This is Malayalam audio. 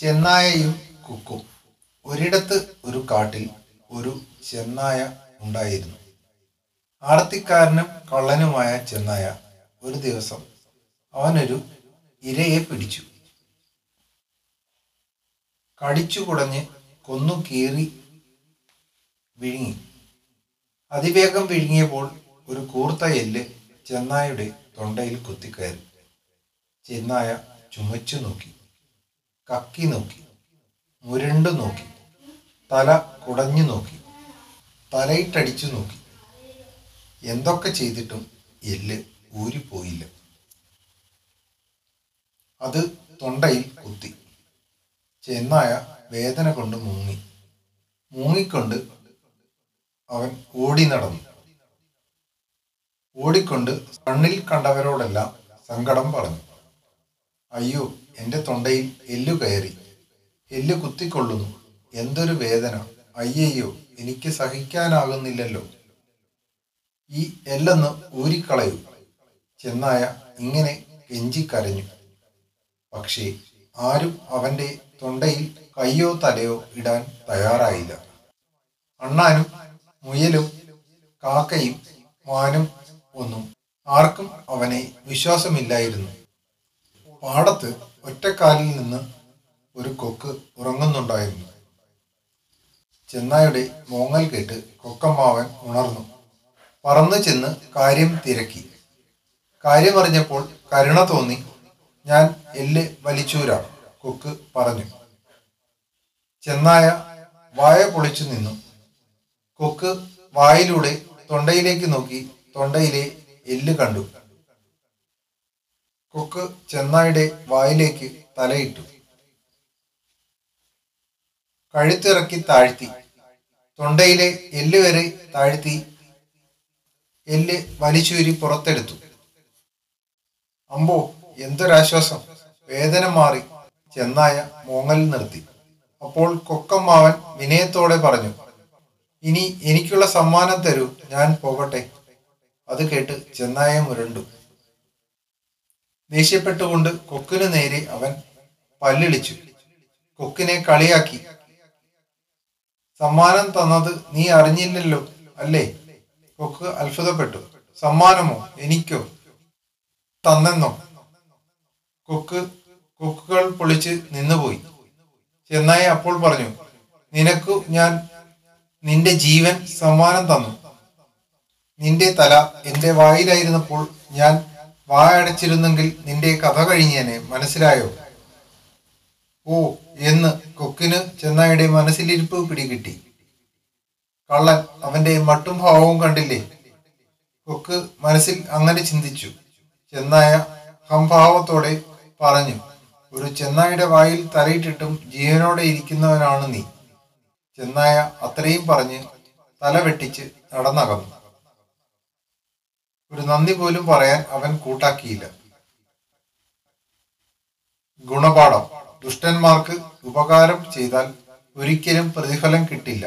ചെന്നായയും കുക്കും. ഒരിടത്ത് ഒരു കാട്ടിൽ ഒരു ചെന്നായ ഉണ്ടായിരുന്നു. ആർത്തിക്കാരനും കള്ളനുമായ ചെന്നായ ഒരു ദിവസം അവനൊരു ഇരയെ പിടിച്ചു. കടിച്ചു കുടഞ്ഞ് കൊന്നു കീറി വിഴുങ്ങി. അതിവേഗം വിഴുങ്ങിയപ്പോൾ ഒരു കൂർത്ത എല്ല് ചെന്നായുടെ തൊണ്ടയിൽ കുത്തിക്കയറി. ചെന്നായ ചുമച്ചു നോക്കി. കക്കി നോക്കി. മുരണ്ടു നോക്കി. തല കുടഞ്ഞു നോക്കി. തലയിട്ടടിച്ചു നോക്കി. എന്തൊക്കെ ചെയ്തിട്ടും എല്ല് ഊരിപ്പോയില്ല. അത് തൊണ്ടയിൽ കുത്തി. ചെന്നായ വേദന കൊണ്ട് മൂങ്ങി. മൂങ്ങിക്കൊണ്ട് അവൻ ഓടി നടന്നു. ഓടിക്കൊണ്ട് കണ്ണിൽ കണ്ടവരോടെല്ലാം സങ്കടം പറഞ്ഞു. അയ്യോ എന്റെ തൊണ്ടയിൽ എല്ലു കയറി. എല്ലു കുത്തിക്കൊള്ളുന്നു. എന്തൊരു വേദന. അയ്യയ്യോ എനിക്ക് സഹിക്കാനാകുന്നില്ലല്ലോ. ഈ എല്ലെന്ന് ഊരിക്കളയൂ. ചെന്നായ ഇങ്ങനെ കെഞ്ചിക്കരഞ്ഞു. പക്ഷേ ആരും അവന്റെ തൊണ്ടയിൽ കയ്യോ തലയോ ഇടാൻ തയ്യാറായില്ല. അണ്ണാനും മുയലും കാക്കയും മാനും ഒന്നും ആർക്കും അവനെ വിശ്വാസമില്ലായിരുന്നു. പാടത്ത് ഒറ്റക്കാലിൽ നിന്ന് ഒരു കൊക്ക് ഉറങ്ങുന്നുണ്ടായിരുന്നു. ചെന്നായുടെ മോങ്ങൽ കേട്ട് കൊക്കമ്മാവൻ ഉണർന്നു. പറന്നു ചെന്ന് കാര്യം തിരക്കി. കാര്യമറിഞ്ഞപ്പോൾ കരുണ തോന്നി. ഞാൻ എല്ല് വലിച്ചൂരാം കൊക്ക് പറഞ്ഞു. ചെന്നായ വായ പൊളിച്ചു നിന്നു. കൊക്ക് വായിലൂടെ തൊണ്ടയിലേക്ക് നോക്കി തൊണ്ടയിലെ എല്ല് കണ്ടു. കൊക്ക് ചെന്നായുടെ വായിലേക്ക് തലയിട്ടു. കഴുത്തിറക്കി താഴ്ത്തി. തൊണ്ടയിലെ എല്ല് വരെ താഴ്ത്തി എല്ല് വലിച്ചൂരി പുറത്തെടുത്തു. അമ്പോ എന്തൊരാശ്വാസം. വേദന മാറി ചെന്നായ മോങ്ങൽ നിർത്തി. അപ്പോൾ കൊക്കമ്മാവൻ വിനയത്തോടെ പറഞ്ഞു ഇനി എനിക്കുള്ള സമ്മാനം തരൂ ഞാൻ പോകട്ടെ. അത് കേട്ട് ചെന്നായ മുരണ്ടു. ദേഷ്യപ്പെട്ടുകൊണ്ട് കൊക്കിനു നേരെ അവൻ പല്ലിളിച്ചു. കൊക്കിനെ കളിയാക്കി. സമ്മാനം തന്നത് നീ അറിഞ്ഞില്ലല്ലോ അല്ലേ? കൊക്ക് അത്ഭുതപ്പെട്ടു. സമ്മാനമോ? എനിക്കോ? തന്നെന്നോ? കൊക്ക് കൊക്കുകൾ പൊളിച്ച് നിന്നുപോയി. ചെന്നായി അപ്പോൾ പറഞ്ഞു നിനക്ക് ഞാൻ നിന്റെ ജീവൻ സമ്മാനം തന്നു. നിന്റെ തല എന്റെ വായിലായിരുന്നപ്പോൾ ഞാൻ വായടച്ചിരുന്നെങ്കിൽ നിന്റെ കഥ കഴിഞ്ഞേനെ. മനസ്സിലായോ? ഓ എന്ന് കൊക്കിന് ചെന്നായിയുടെ മനസ്സിലിരിപ്പ് പിടികിട്ടി. കള്ളൻ അവന്റെ മട്ടും ഭാവവും കണ്ടില്ലേ? കൊക്ക് മനസ്സിൽ അങ്ങനെ ചിന്തിച്ചു. ചെന്നായ ഹംഭാവത്തോടെ പറഞ്ഞു ഒരു ചെന്നായുടെ വായിൽ തലയിട്ടിട്ടും ജീവനോടെ ഇരിക്കുന്നവനാണ് നീ. ചെന്നായ അത്രയും പറഞ്ഞ് തല വെട്ടിച്ച് നടന്നകന്നു. ഒരു നന്ദി പോലും പറയാൻ അവൻ കൂട്ടാക്കിയില്ല. ഗുണപാഠം ദുഷ്ടന്മാർക്ക് ഉപകാരം ചെയ്താൽ ഒരിക്കലും പ്രതിഫലം കിട്ടില്ല.